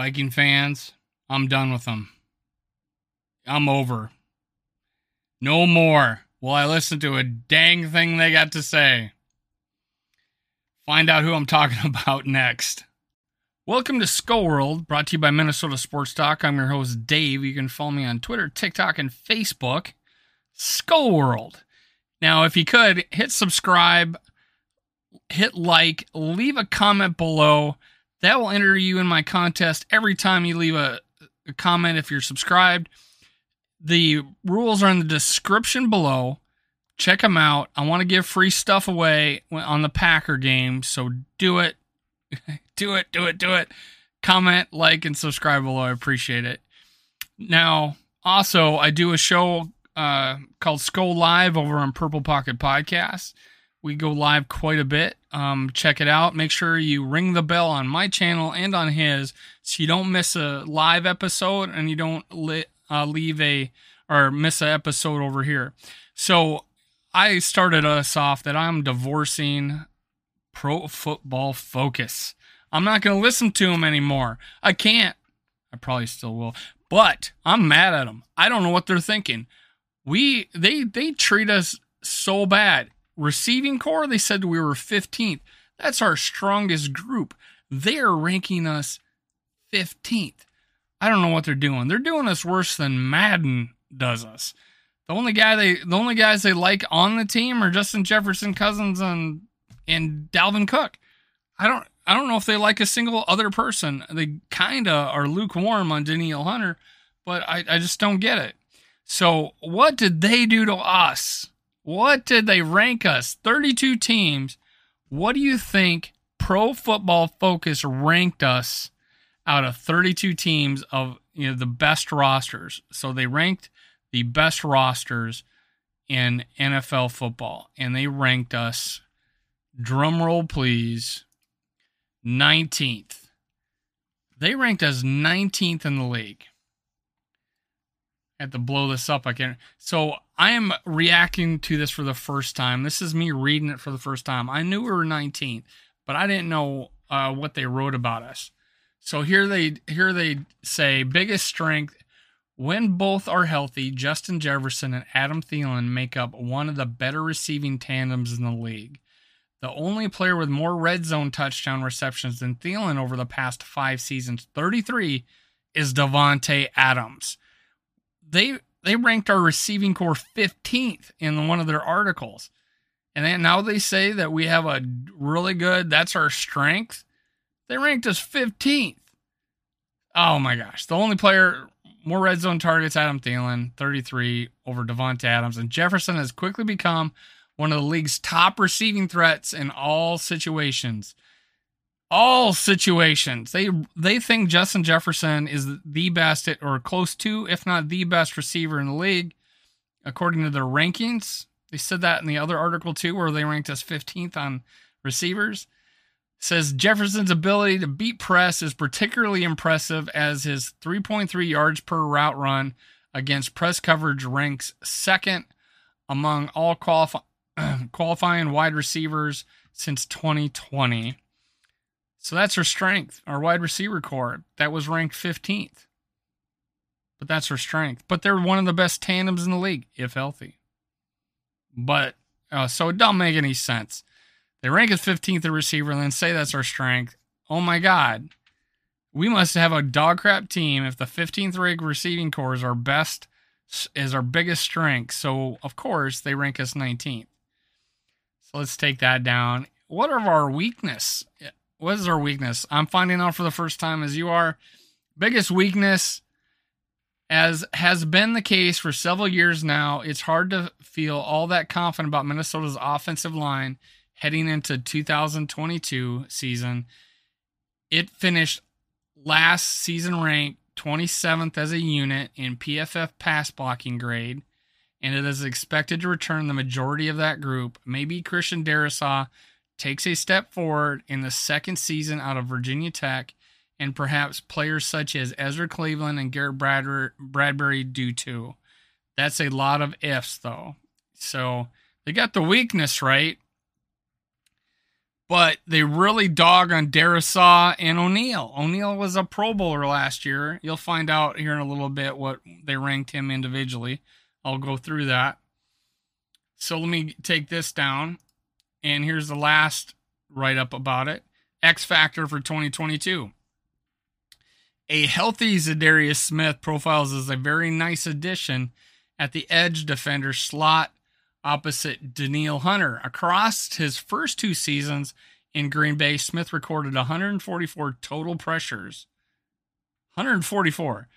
Viking fans, I'm done with them. I'm over. No more will I listen to a dang thing they got to say. Find out who I'm talking about next. Welcome to Skull World, brought to you by Minnesota Sports Talk. I'm your host, Dave. You can follow me on Twitter, TikTok, and Facebook. Skull World. Now, if you could, hit subscribe, hit like, leave a comment below. That will enter you in my contest every time you leave a, a comment if you're subscribed. The rules are in the description below. Check them out. I want to give free stuff away on the Packer game, so do it. do it, do it, do it. Comment, like, and subscribe below. I appreciate it. Now, also, I do a show uh, called Skull Live over on Purple Pocket Podcast. We go live quite a bit. Um, check it out. Make sure you ring the bell on my channel and on his so you don't miss a live episode and you don't li- uh, leave a or miss an episode over here. So I started us off that I'm divorcing Pro Football Focus. I'm not going to listen to them anymore. I can't. I probably still will, but I'm mad at them. I don't know what they're thinking. We they they treat us so bad. Receiving corps, they said we were 15th. That's our strongest group. They're ranking us 15th. I don't know what they're doing. They're doing us worse than Madden does us. The only guy they the only guys they like on the team are Justin Jefferson, Cousins, and and Dalvin Cook. I don't I don't know if they like a single other person. They kinda are lukewarm on Danielle Hunter, but I, I just don't get it. So what did they do to us? What did they rank us? 32 teams. What do you think Pro Football Focus ranked us out of 32 teams of you know the best rosters? So they ranked the best rosters in NFL football, and they ranked us. Drum roll, please. 19th. They ranked us 19th in the league. I have to blow this up. I can't. So I am reacting to this for the first time. This is me reading it for the first time. I knew we were 19th, but I didn't know uh, what they wrote about us. So here they here they say biggest strength when both are healthy. Justin Jefferson and Adam Thielen make up one of the better receiving tandems in the league. The only player with more red zone touchdown receptions than Thielen over the past five seasons, 33, is Davante Adams. They they ranked our receiving corps 15th in one of their articles. And then now they say that we have a really good, that's our strength. They ranked us 15th. Oh my gosh. The only player, more red zone targets, Adam Thielen, 33 over Davante Adams. And Jefferson has quickly become one of the league's top receiving threats in all situations all situations. They they think Justin Jefferson is the best or close to, if not the best receiver in the league, according to their rankings. They said that in the other article too, where they ranked us 15th on receivers. Says Jefferson's ability to beat press is particularly impressive as his 3.3 yards per route run against press coverage ranks second among all qualify- qualifying wide receivers since 2020. So that's her strength, our wide receiver corps. That was ranked 15th. But that's her strength. But they're one of the best tandems in the league, if healthy. But uh, so it don't make any sense. They rank as 15th a receiver and then say that's our strength. Oh my God. We must have a dog crap team if the 15th ranked receiving corps is our best, is our biggest strength. So, of course, they rank us 19th. So let's take that down. What are our weakness? What is our weakness? I'm finding out for the first time as you are. Biggest weakness, as has been the case for several years now, it's hard to feel all that confident about Minnesota's offensive line heading into 2022 season. It finished last season ranked 27th as a unit in PFF pass blocking grade, and it is expected to return the majority of that group. Maybe Christian Darrisaw takes a step forward in the second season out of Virginia Tech, and perhaps players such as Ezra Cleveland and Garrett Bradbury do too. That's a lot of ifs, though. So they got the weakness right. but they really dog on Darrisaw and O'Neill. O'Neill was a Pro Bowler last year. You'll find out here in a little bit what they ranked him individually. I'll go through that. So let me take this down. And here's the last write up about it X Factor for 2022. A healthy Za'Darius Smith profiles as a very nice addition at the edge defender slot opposite Danielle Hunter. Across his first two seasons in Green Bay, Smith recorded 144 total pressures. 144.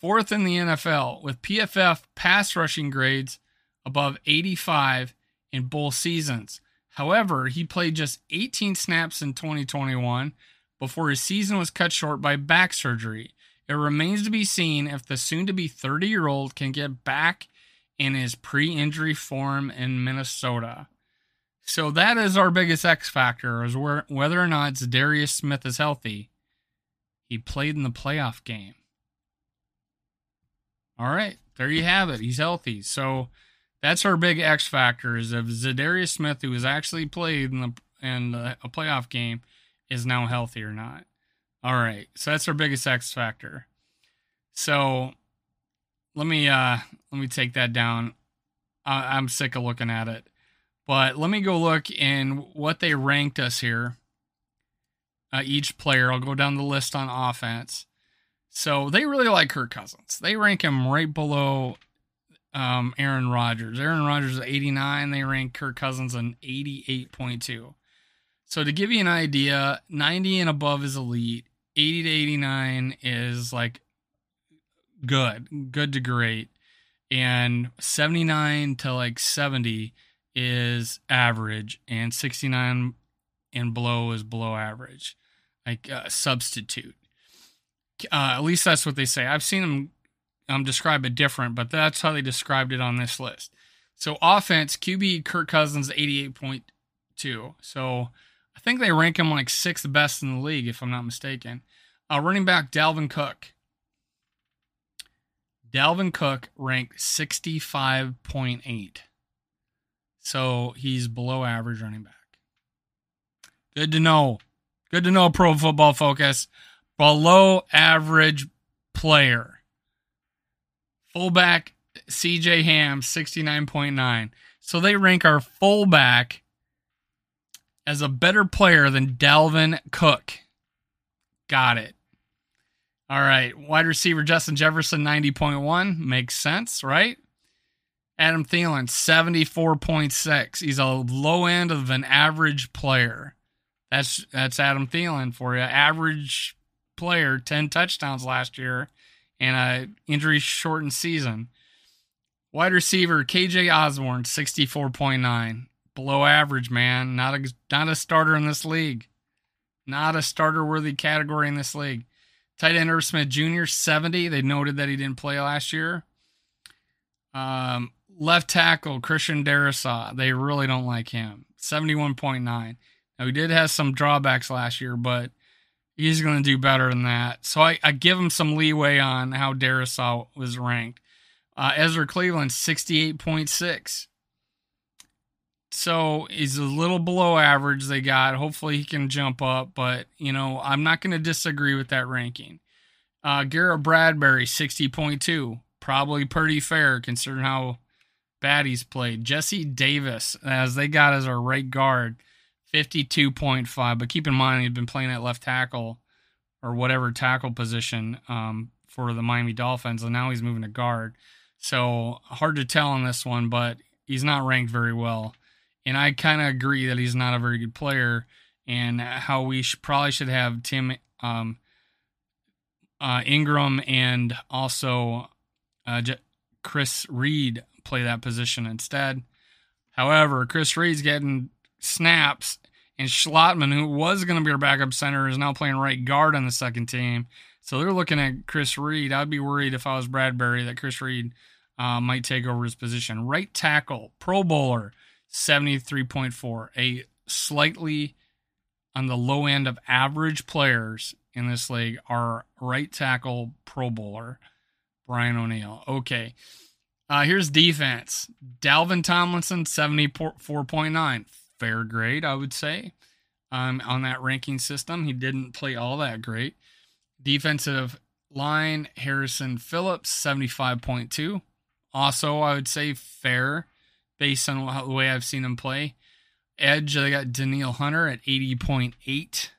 Fourth in the NFL with PFF pass rushing grades above 85 in both seasons. However, he played just 18 snaps in 2021 before his season was cut short by back surgery. It remains to be seen if the soon to be 30 year old can get back in his pre injury form in Minnesota. So that is our biggest X factor is whether or not Darius Smith is healthy. He played in the playoff game. All right, there you have it. He's healthy. So that's our big X factor is if Za'Darius Smith, who has actually played in the in a playoff game, is now healthy or not. All right, so that's our biggest X factor. So let me uh let me take that down. I, I'm sick of looking at it, but let me go look in what they ranked us here. Uh, each player, I'll go down the list on offense. So they really like Kirk Cousins. They rank him right below um, Aaron Rodgers. Aaron Rodgers is 89. They rank Kirk Cousins an 88.2. So to give you an idea, 90 and above is elite. 80 to 89 is like good, good to great. And 79 to like 70 is average. And 69 and below is below average, like uh, substitute. Uh, at least that's what they say. I've seen them um, describe it different, but that's how they described it on this list. So offense, QB Kirk Cousins 88.2. So I think they rank him like sixth best in the league, if I'm not mistaken. Uh, running back Dalvin Cook. Dalvin Cook ranked 65.8. So he's below average running back. Good to know. Good to know, Pro Football Focus. Below average player. Fullback CJ Ham, 69.9. So they rank our fullback as a better player than Dalvin Cook. Got it. All right. Wide receiver Justin Jefferson, 90.1. Makes sense, right? Adam Thielen, 74.6. He's a low end of an average player. That's that's Adam Thielen for you. Average player, 10 touchdowns last year and a injury shortened season. Wide receiver KJ Osborn, 64.9. Below average, man. Not a, not a starter in this league. Not a starter worthy category in this league. Tight end Irv Smith Jr., 70. They noted that he didn't play last year. Um, left tackle Christian Darrisaw. They really don't like him. 71.9. Now, he did have some drawbacks last year, but he's going to do better than that. So I, I, give him some leeway on how Darrisaw was ranked. Uh, Ezra Cleveland, 68.6. So he's a little below average they got. Hopefully he can jump up, but, you know, I'm not going to disagree with that ranking. Uh, Garrett Bradbury, 60.2. Probably pretty fair considering how bad he's played. Jesse Davis, as they got as our right guard, 52.5. But keep in mind, he'd been playing at left tackle or whatever tackle position um, for the Miami Dolphins, and now he's moving to guard. So hard to tell on this one, but he's not ranked very well. And I kind of agree that he's not a very good player, and how we probably should have Tim um, uh, Ingram and also uh, Chris Reed play that position instead. However, Chris Reed's getting snaps, and Schlottmann, who was going to be our backup center, is now playing right guard on the second team. So they're looking at Chris Reed. I'd be worried if I was Bradbury that Chris Reed uh, might take over his position. Right tackle, Pro Bowler, 73.4, a slightly on the low end of average players in this league are right tackle Pro Bowler, Brian O'Neill. Okay. Uh, here's defense. Dalvin Tomlinson, 74.9 fair grade, I would say. um, on that ranking system. He didn't play all that great. Defensive line, Harrison Phillips, 75.2. Also, I would say fair based on the way I've seen him play. Edge, I got Danielle Hunter at 80.8.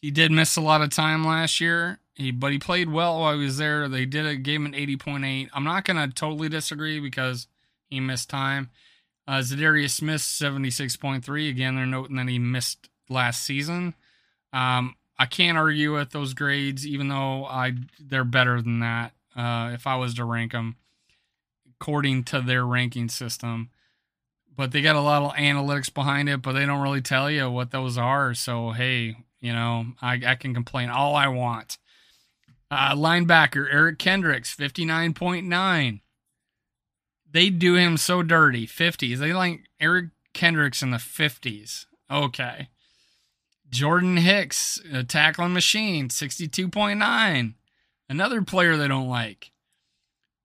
He did miss a lot of time last year, he, but he played well while he was there. They did a an 80.8. I'm not going to totally disagree because he missed time. Uh, Za'Darius Smith, 76.3. Again, they're noting that he missed last season. Um, I can't argue with those grades, even though I they're better than that. Uh, if I was to rank them according to their ranking system, but they got a lot of analytics behind it, but they don't really tell you what those are. So hey, you know, I, I can complain all I want. Uh, linebacker Eric Kendricks, fifty nine point nine. They do him so dirty, fifties. They like Eric Kendricks in the fifties. Okay. Jordan Hicks, a tackling machine, 62.9. Another player they don't like.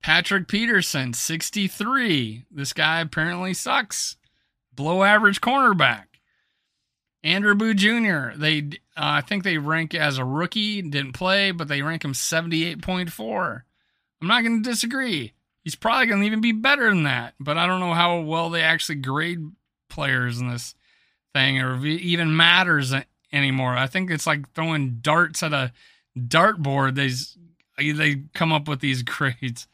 Patrick Peterson, 63. This guy apparently sucks. Below average cornerback. Andrew Booth Jr., they uh, I think they rank as a rookie, didn't play, but they rank him 78.4. I'm not going to disagree. He's probably going to even be better than that, but I don't know how well they actually grade players in this thing or if it even matters anymore. I think it's like throwing darts at a dartboard. They they come up with these grades.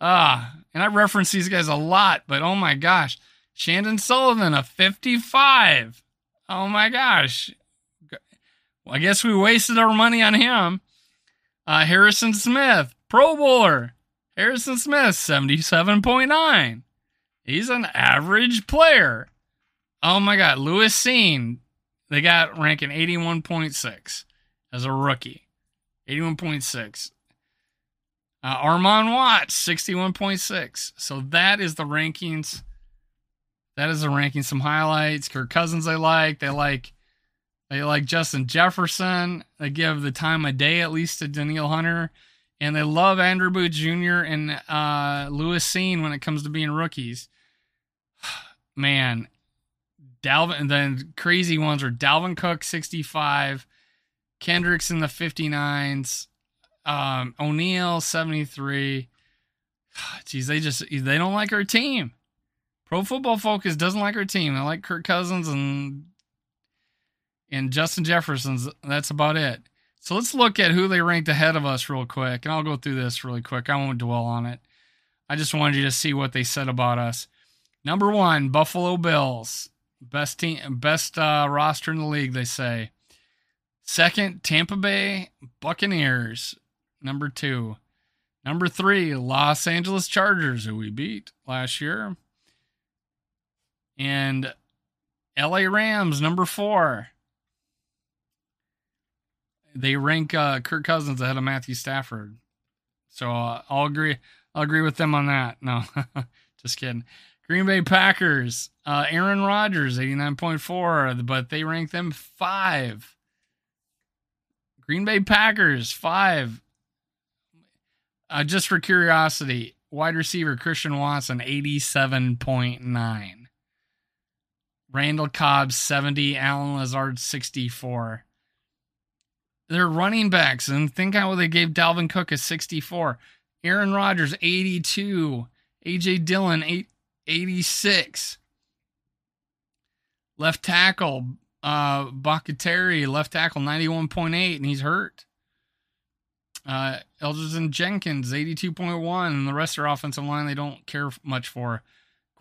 Ah, and I reference these guys a lot, but oh my gosh, Chandon Sullivan a 55. Oh my gosh. Well, I guess we wasted our money on him. Uh, Harrison Smith, Pro Bowler. Harrison Smith, 77.9. He's an average player. Oh my God. Lewis Cine, they got ranking 81.6 as a rookie. 81.6. Uh, Armon Watts, 61.6. So that is the rankings. That is the ranking. Some highlights. Kirk Cousins they like. They like they like Justin Jefferson. They give the time of day at least to Daniel Hunter. And they love Andrew Booth Jr. and uh, Lewis Cine when it comes to being rookies. Man, Dalvin, then crazy ones are Dalvin Cook 65, Kendricks in the 59s, um, O'Neill 73. Geez, they just they don't like our team. Pro Football Focus doesn't like our team. They like Kirk Cousins and and Justin Jefferson's. That's about it. So let's look at who they ranked ahead of us real quick, and I'll go through this really quick. I won't dwell on it. I just wanted you to see what they said about us. Number one, Buffalo Bills. Best team, best uh, roster in the league, they say. Second, Tampa Bay Buccaneers. Number two. Number three, Los Angeles Chargers, who we beat last year. And LA Rams, number four. They rank uh, Kirk Cousins ahead of Matthew Stafford. So uh, I'll agree. I'll agree with them on that. No, just kidding. Green Bay Packers, uh, Aaron Rodgers, 89.4, but they rank them five. Green Bay Packers, five. Uh, just for curiosity, wide receiver Christian Watson, 87.9. Randall Cobb, 70. Allen Lazard, 64. They're running backs, and think how they gave Dalvin Cook a 64. Aaron Rodgers, 82. AJ Dillon, 8, 86. Left tackle, uh, Bakhtiari, left tackle, 91.8, and he's hurt. Uh, Elgton Jenkins, 82.1, and the rest their offensive line they don't care much for.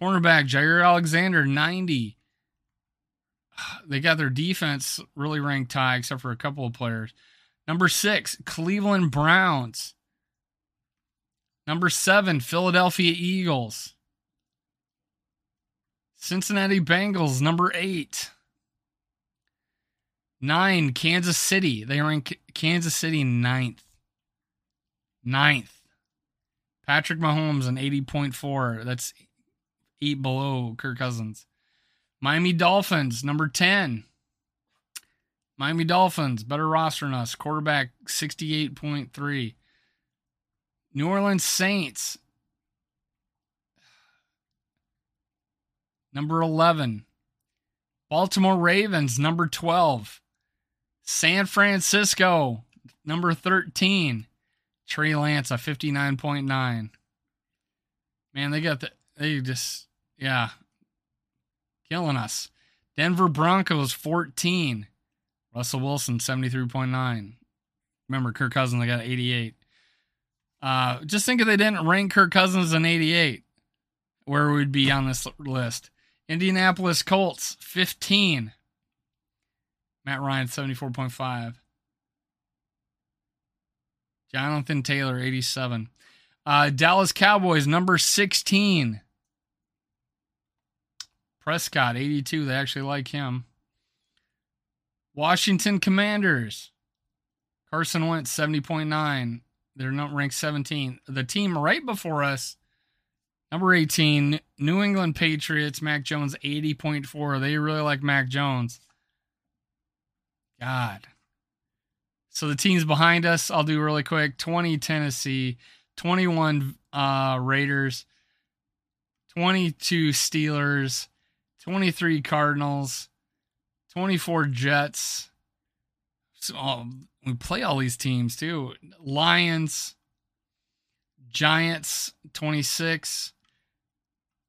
Cornerback, Jaire Alexander, 90. They got their defense really ranked high, except for a couple of players. Number six, Cleveland Browns. Number seven, Philadelphia Eagles. Cincinnati Bengals, number eight. Nine, Kansas City. They are in Kansas City ninth. Ninth. Patrick Mahomes, an 80.4. That's eight below Kirk Cousins. Miami Dolphins, number 10. Miami Dolphins, better roster than us. Quarterback, 68.3. New Orleans Saints, Number 11, Baltimore Ravens, number 12. San Francisco, number 13. Trey Lance, a 59.9. Man, they got the, they just, yeah, killing us. Denver Broncos, 14. Russell Wilson, 73.9. Remember, Kirk Cousins, they got 88. Uh, just think if they didn't rank Kirk Cousins in 88, where we'd be on this list. Indianapolis Colts, 15. Matt Ryan, 74.5. Jonathan Taylor, 87. Uh, Dallas Cowboys, number 16. Prescott, 82. They actually like him. Washington Commanders. Carson Wentz, 70.9. They're not ranked 17. The team right before us, number 18, New England Patriots, Mac Jones, 80.4. They really like Mac Jones. God. So the teams behind us, I'll do really quick 20 Tennessee, 21 uh, Raiders, 22 Steelers, 23 Cardinals, 24 Jets. So, um, we play all these teams too. Lions, Giants, 26,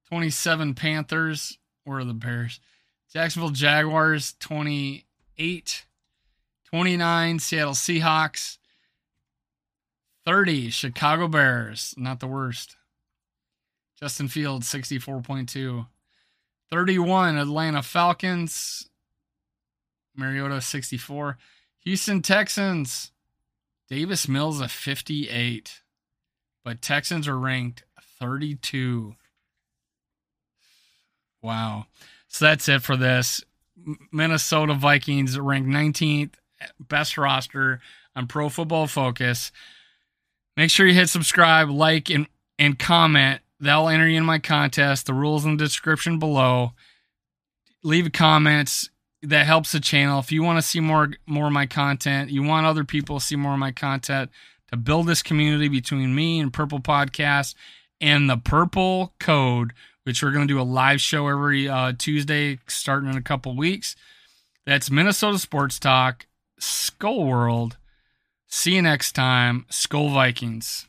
27 Panthers, or the Bears. Jacksonville Jaguars, 28, 29 Seattle Seahawks, 30 Chicago Bears, not the worst. Justin Fields, 64.2. 31 Atlanta Falcons, Mariota, 64. Houston Texans, Davis Mills a 58, but Texans are ranked 32. Wow. So that's it for this. Minnesota Vikings ranked 19th, best roster on Pro Football Focus. Make sure you hit subscribe, like, and, and comment. That'll enter you in my contest. The rules in the description below. Leave comments that helps the channel. If you want to see more more of my content, you want other people to see more of my content to build this community between me and Purple Podcast and the Purple Code, which we're going to do a live show every uh, Tuesday starting in a couple weeks. That's Minnesota Sports Talk, Skull World. See you next time, Skull Vikings.